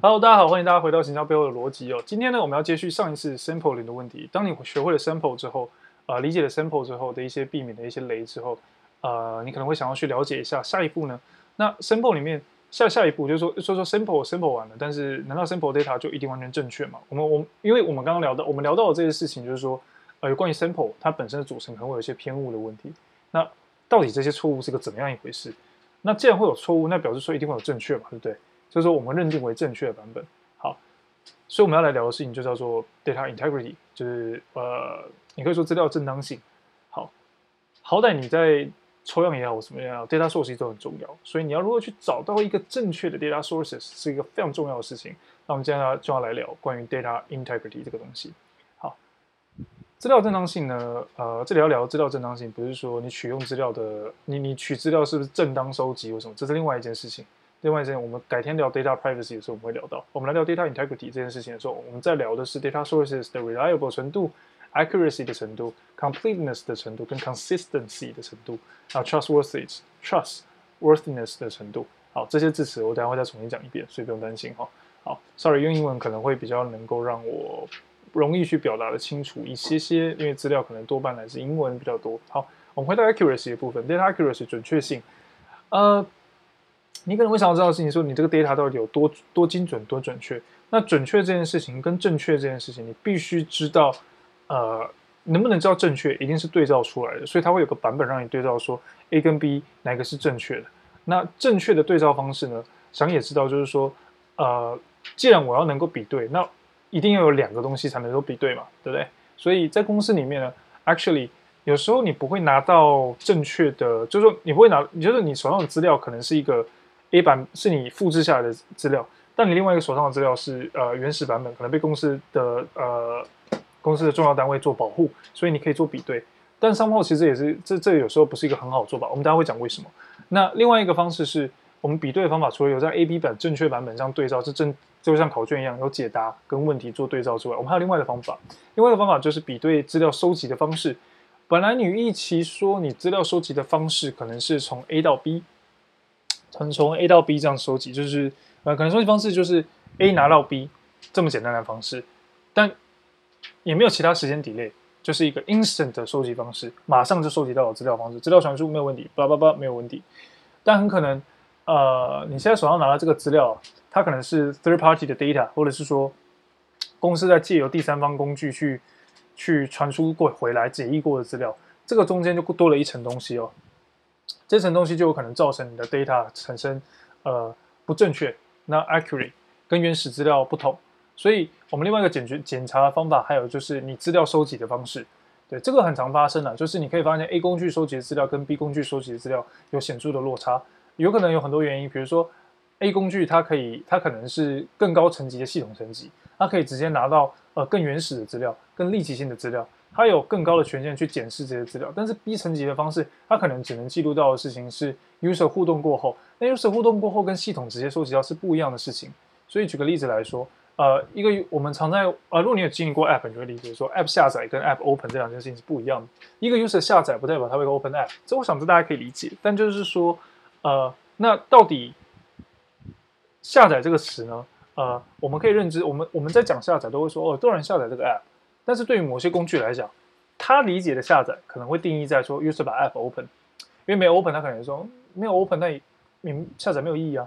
Hello，大家好，欢迎大家回到行销背后的逻辑哦。今天呢，我们要接续上一次 sampling 的问题。当你学会了 sample 之后，呃，理解了 sample 之后的一些避免的一些雷之后，呃，你可能会想要去了解一下下一步呢。那 sample 里面下下一步就是说，说说 sample sample 完了，但是难道 sample data 就一定完全正确吗？我们我们因为我们刚刚聊到，我们聊到的这些事情，就是说，呃，有关于 sample 它本身的组成可能会有一些偏误的问题。那到底这些错误是个怎么样一回事？那既然会有错误，那表示说一定会有正确嘛，对不对？就是说，我们认定为正确的版本。好，所以我们要来聊的事情就叫做 data integrity，就是呃，你可以说资料正当性。好，好歹你在抽样也好，什么也好，data sources 都很重要。所以你要如何去找到一个正确的 data sources，是一个非常重要的事情。那我们接下来就要来聊关于 data integrity 这个东西。好，资料正当性呢，呃，这里要聊资料正当性，不是说你取用资料的，你你取资料是不是正当收集或什么，这是另外一件事情。另外一件，我们改天聊 data privacy 的时候，我们会聊到。我们来聊 data integrity 这件事情的时候，我们在聊的是 data sources 的 reliable 程度、accuracy 的程度、completeness 的程度跟 consistency 的程度，还有 trustworthiness、trustworthiness 的程度。好，这些字词我等下会再重新讲一遍，所以不用担心哈。好，sorry，用英文可能会比较能够让我容易去表达的清楚一些些，因为资料可能多半来自英文比较多。好，我们回到 accuracy 的部分，data accuracy 准确性，呃。你可能会想要知道事情，说你这个 data 到底有多多精准、多准确？那准确这件事情跟正确这件事情，你必须知道，呃，能不能知道正确，一定是对照出来的。所以它会有个版本让你对照，说 A 跟 B 哪个是正确的。那正确的对照方式呢？想也知道，就是说，呃，既然我要能够比对，那一定要有两个东西才能够比对嘛，对不对？所以在公司里面呢，actually 有时候你不会拿到正确的，就是说你不会拿，就是你手上的资料可能是一个。A 版是你复制下来的资料，但你另外一个手上的资料是呃原始版本，可能被公司的呃公司的重要单位做保护，所以你可以做比对。但 somehow 其实也是这这有时候不是一个很好做法，我们大家会讲为什么。那另外一个方式是我们比对的方法，除了有在 A、B 版正确版本上对照，是正就像考卷一样有解答跟问题做对照之外，我们还有另外的方法。另外一个方法就是比对资料收集的方式。本来你预期说你资料收集的方式可能是从 A 到 B。从从 A 到 B 这样收集，就是呃，可能收集方式就是 A 拿到 B 这么简单的方式，但也没有其他时间 delay，就是一个 instant 的收集方式，马上就收集到了资料方式，资料传输没有问题，叭叭叭没有问题。但很可能，呃，你现在手上拿到这个资料，它可能是 third party 的 data，或者是说公司在借由第三方工具去去传输过回来解译过的资料，这个中间就多了一层东西哦。这层东西就有可能造成你的 data 产生呃不正确，那 accurate 跟原始资料不同，所以我们另外一个检检检查的方法还有就是你资料收集的方式，对，这个很常发生的，就是你可以发现 A 工具收集的资料跟 B 工具收集的资料有显著的落差，有可能有很多原因，比如说 A 工具它可以它可能是更高层级的系统层级，它可以直接拿到呃更原始的资料、更立即性的资料。它有更高的权限去检视这些资料，但是 B 层级的方式，它可能只能记录到的事情是 user 互动过后，那 user 互动过后跟系统直接收集到是不一样的事情。所以举个例子来说，呃，一个我们常在呃，如果你有经历过 app，你就会理解说 app 下载跟 app open 这两件事情是不一样的。一个 user 下载不代表它会 open app，这我想这大家可以理解。但就是说，呃，那到底下载这个词呢？呃，我们可以认知，我们我们在讲下载都会说哦，多人下载这个 app。但是对于某些工具来讲，他理解的下载可能会定义在说，user 把 app open，因为没有 open，他可能说没有 open，那你下载没有意义啊，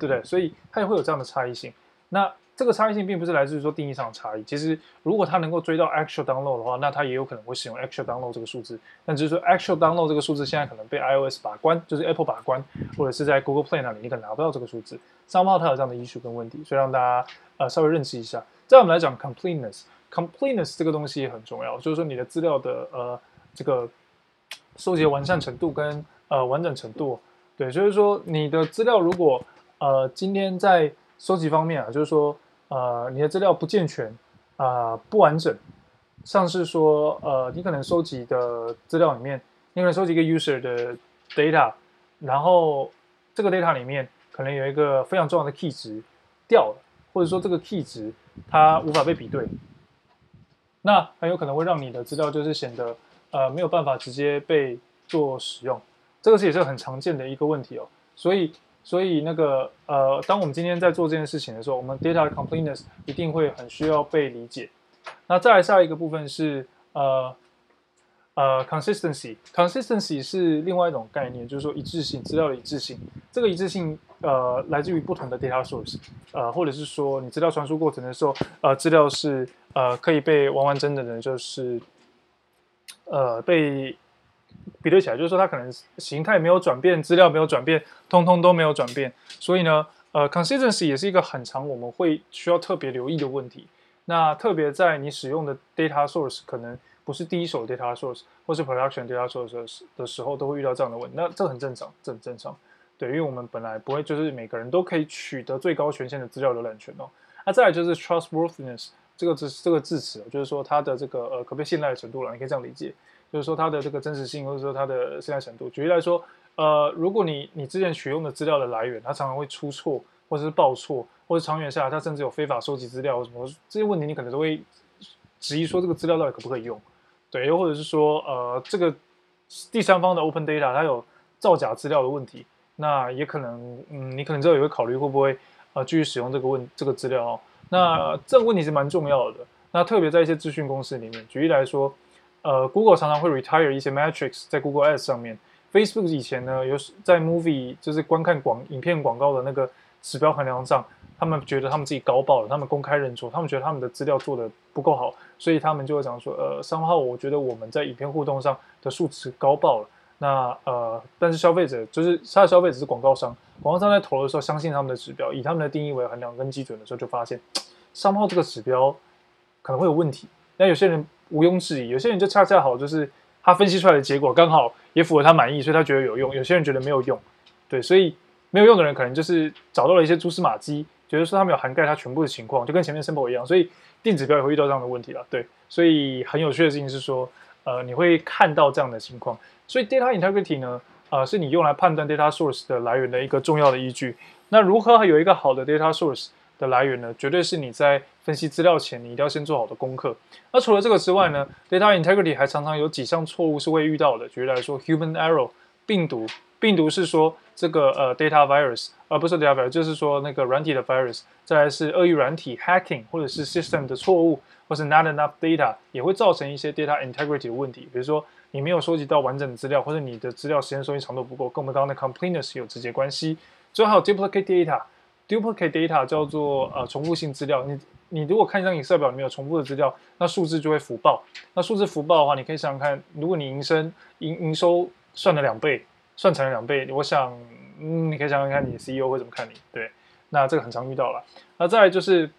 对不对？所以它也会有这样的差异性。那这个差异性并不是来自于说定义上的差异。其实如果它能够追到 actual download 的话，那它也有可能会使用 actual download 这个数字。但只是说 actual download 这个数字现在可能被 iOS 把关，就是 Apple 把关，或者是在 Google Play 那里你可能拿不到这个数字。somehow 它有这样的 issue 跟问题，所以让大家呃稍微认识一下。再我们来讲 completeness。Completeness 这个东西也很重要，就是说你的资料的呃这个收集完善程度跟呃完整程度，对，就是说你的资料如果呃今天在收集方面啊，就是说呃你的资料不健全啊、不完整，像是说呃你可能收集的资料里面，你可能收集一个 user 的 data，然后这个 data 里面可能有一个非常重要的 key 值掉了，或者说这个 key 值它无法被比对。那很有可能会让你的资料就是显得呃没有办法直接被做使用，这个是也是很常见的一个问题哦。所以所以那个呃，当我们今天在做这件事情的时候，我们 data completeness 一定会很需要被理解。那再来下一个部分是呃呃 consistency，consistency consistency 是另外一种概念，就是说一致性，资料的一致性。这个一致性呃来自于不同的 data source，呃或者是说你资料传输过程的时候，呃资料是呃可以被完完整整的，就是呃被。比对起来，就是说它可能形态没有转变，资料没有转变，通通都没有转变。所以呢，呃，consistency 也是一个很长我们会需要特别留意的问题。那特别在你使用的 data source 可能不是第一手 data source 或是 production data source 的时候，都会遇到这样的问题。那这很正常，这很正常。对，因为我们本来不会就是每个人都可以取得最高权限的资料浏览权哦。那再来就是 trustworthiness 这个字这个字词，就是说它的这个呃可被信赖的程度了，你可以这样理解。就是说它的这个真实性，或者说它的信赖程度。举例来说，呃，如果你你之前取用的资料的来源，它常常会出错，或者是报错，或者长远下来它甚至有非法收集资料或什么这些问题，你可能都会质疑说这个资料到底可不可以用？对，又或者是说，呃，这个第三方的 open data 它有造假资料的问题，那也可能，嗯，你可能之后也会考虑会不会呃继续使用这个问这个资料哦。那这个问题是蛮重要的。那特别在一些资讯公司里面，举例来说。呃，Google 常常会 retire 一些 metrics 在 Google Ads 上面。Facebook 以前呢，有在 movie 就是观看广影片广告的那个指标衡量上，他们觉得他们自己高爆了，他们公开认错，他们觉得他们的资料做得不够好，所以他们就会讲说，呃，somehow 我觉得我们在影片互动上的数值高爆了。那呃，但是消费者就是他的消费者是广告商，广告商在投的时候相信他们的指标，以他们的定义为衡量跟基准的时候，就发现 somehow 这个指标可能会有问题。那有些人。毋庸置疑，有些人就恰恰好，就是他分析出来的结果刚好也符合他满意，所以他觉得有用。有些人觉得没有用，对，所以没有用的人可能就是找到了一些蛛丝马迹，觉得说他没有涵盖他全部的情况，就跟前面商报一样，所以定指标也会遇到这样的问题了，对。所以很有趣的事情是说，呃，你会看到这样的情况。所以 data integrity 呢，呃，是你用来判断 data source 的来源的一个重要的依据。那如何有一个好的 data source 的来源呢？绝对是你在分析资料前，你一定要先做好的功课。那除了这个之外呢，data integrity 还常常有几项错误是会遇到的。举例来说，human error，病毒，病毒是说这个呃 data virus，而不是 data virus，就是说那个软体的 virus。再来是恶意软体 hacking，或者是 system 的错误，或是 not enough data，也会造成一些 data integrity 的问题。比如说你没有收集到完整的资料，或者你的资料时间收集长度不够，跟我们刚刚的 completeness 有直接关系。最后还有 duplicate data。Duplicate data 叫做呃重复性资料。你你如果看一张 Excel 表里面有重复的资料，那数字就会浮报。那数字浮报的话，你可以想想看，如果你营生营营收算了两倍，算成了两倍，我想嗯，你可以想想看你的 CEO 会怎么看你。对，那这个很常遇到了。那再来就是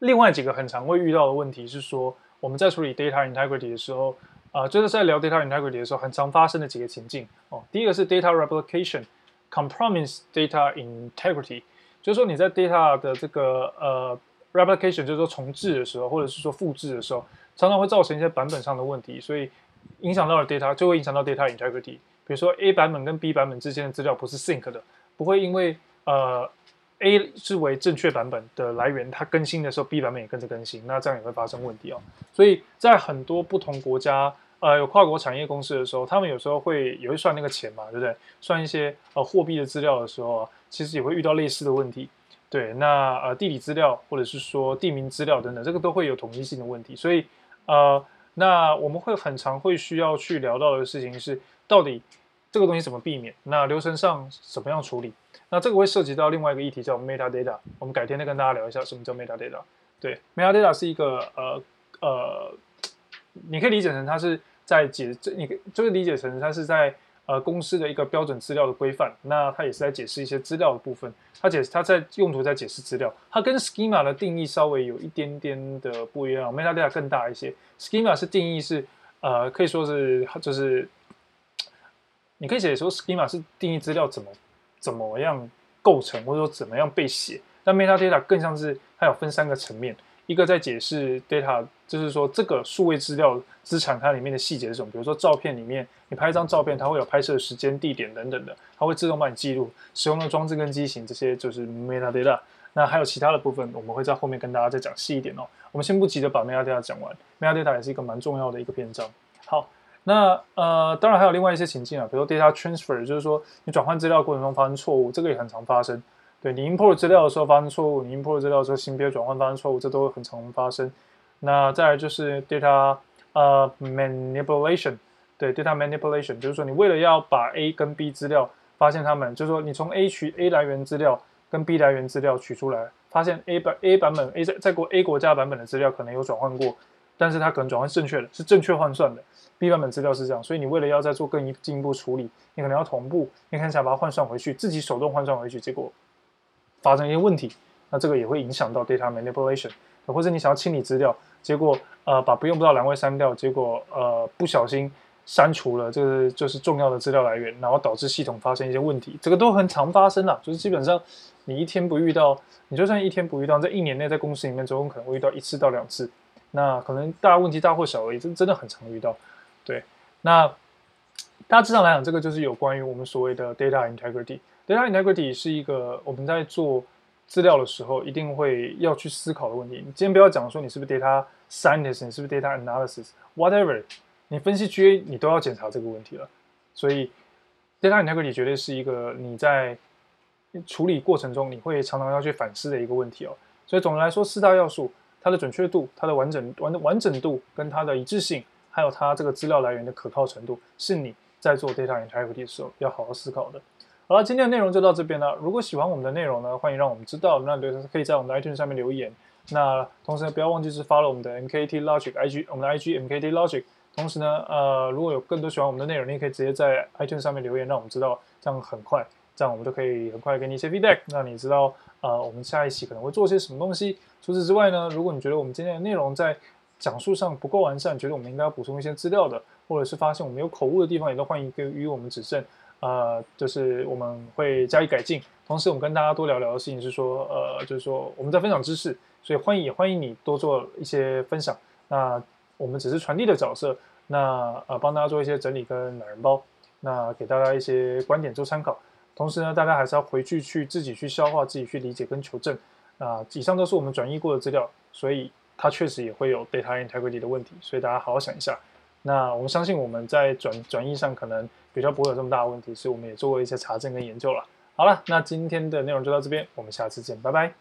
另外几个很常会遇到的问题是说，我们在处理 data integrity 的时候，啊、呃，就是在聊 data integrity 的时候，很常发生的几个情境哦。第一个是 data replication。Compromise data integrity，就是说你在 data 的这个呃 replication，就是说重置的时候，或者是说复制的时候，常常会造成一些版本上的问题，所以影响到了 data，就会影响到 data integrity。比如说 A 版本跟 B 版本之间的资料不是 sync 的，不会因为呃 A 视为正确版本的来源，它更新的时候 B 版本也跟着更新，那这样也会发生问题哦。所以在很多不同国家。呃，有跨国产业公司的时候，他们有时候会也会算那个钱嘛，对不对？算一些呃货币的资料的时候，其实也会遇到类似的问题。对，那呃地理资料或者是说地名资料等等，这个都会有统一性的问题。所以呃，那我们会很常会需要去聊到的事情是，到底这个东西怎么避免？那流程上怎么样处理？那这个会涉及到另外一个议题叫 metadata。我们改天再跟大家聊一下什么叫 metadata。对，metadata 是一个呃呃。你可以理解成它是在解这，你就是理解成它是在呃公司的一个标准资料的规范，那它也是在解释一些资料的部分。它解它在用途在解释资料，它跟 schema 的定义稍微有一点点的不一样，metadata 更大一些。schema 是定义是呃可以说是就是你可以写说 schema 是定义资料怎么怎么样构成，或者说怎么样被写，但 metadata 更像是它有分三个层面。一个在解释 data，就是说这个数位资料资产它里面的细节是什么？比如说照片里面，你拍一张照片，它会有拍摄时间、地点等等的，它会自动帮你记录使用的装置跟机型，这些就是 metadata。那还有其他的部分，我们会在后面跟大家再讲细一点哦。我们先不急着把 metadata 讲完，metadata 也是一个蛮重要的一个篇章。好，那呃，当然还有另外一些情境啊，比如说 data transfer，就是说你转换资料过程中发生错误，这个也很常发生。对，你 import 资料的时候发生错误，你 import 资料的时候性别转换发生错误，这都很常发生。那再来就是 data 呃 manipulation，对，data manipulation，就是说你为了要把 A 跟 B 资料发现它们，就是说你从 A 取 A 来源资料跟 B 来源资料取出来，发现 A 版 A 版本 A 在在国 A 国家版本的资料可能有转换过，但是它可能转换正确的，是正确换算的。B 版本资料是这样，所以你为了要再做更一进一步处理，你可能要同步，你看想把它换算回去，自己手动换算回去，结果发生一些问题，那这个也会影响到 data manipulation，或者你想要清理资料，结果呃把不用不到栏位删掉，结果呃不小心删除了这个就是重要的资料来源，然后导致系统发生一些问题，这个都很常发生啊，就是基本上你一天不遇到，你就算一天不遇到，在一年内在公司里面总共可能会遇到一次到两次，那可能大问题大或小而已，真真的很常遇到。对，那大致上来讲，这个就是有关于我们所谓的 data integrity。data integrity 是一个我们在做资料的时候一定会要去思考的问题。你今天不要讲说你是不是 data scientist，你是不是 data analysis，whatever，你分析 GA 你都要检查这个问题了。所以 data integrity 绝对是一个你在处理过程中你会常常要去反思的一个问题哦。所以总的来说，四大要素：它的准确度、它的完整完完整度跟它的一致性。还有它这个资料来源的可靠程度，是你在做 data integrity 的时候要好好思考的。好了，今天的内容就到这边了。如果喜欢我们的内容呢，欢迎让我们知道，那可以在我们的 iTunes 上面留言。那同时呢，不要忘记是 follow 我们的 MKT Logic IG，我们的 IG MKT Logic。同时呢，呃，如果有更多喜欢我们的内容，你也可以直接在 iTunes 上面留言，让我们知道，这样很快，这样我们就可以很快给你一些 feedback，让你知道，呃，我们下一期可能会做些什么东西。除此之外呢，如果你觉得我们今天的内容在讲述上不够完善，觉得我们应该要补充一些资料的，或者是发现我们有口误的地方，也都欢迎给予我们指正。呃，就是我们会加以改进。同时，我们跟大家多聊聊的事情是说，呃，就是说我们在分享知识，所以欢迎也欢迎你多做一些分享。那我们只是传递的角色，那呃帮大家做一些整理跟懒人包，那给大家一些观点做参考。同时呢，大家还是要回去去自己去消化、自己去理解跟求证。啊，以上都是我们转译过的资料，所以。它确实也会有 data integrity 的问题，所以大家好好想一下。那我们相信我们在转转译上可能比较不会有这么大的问题，所以我们也做过一些查证跟研究了。好了，那今天的内容就到这边，我们下次见，拜拜。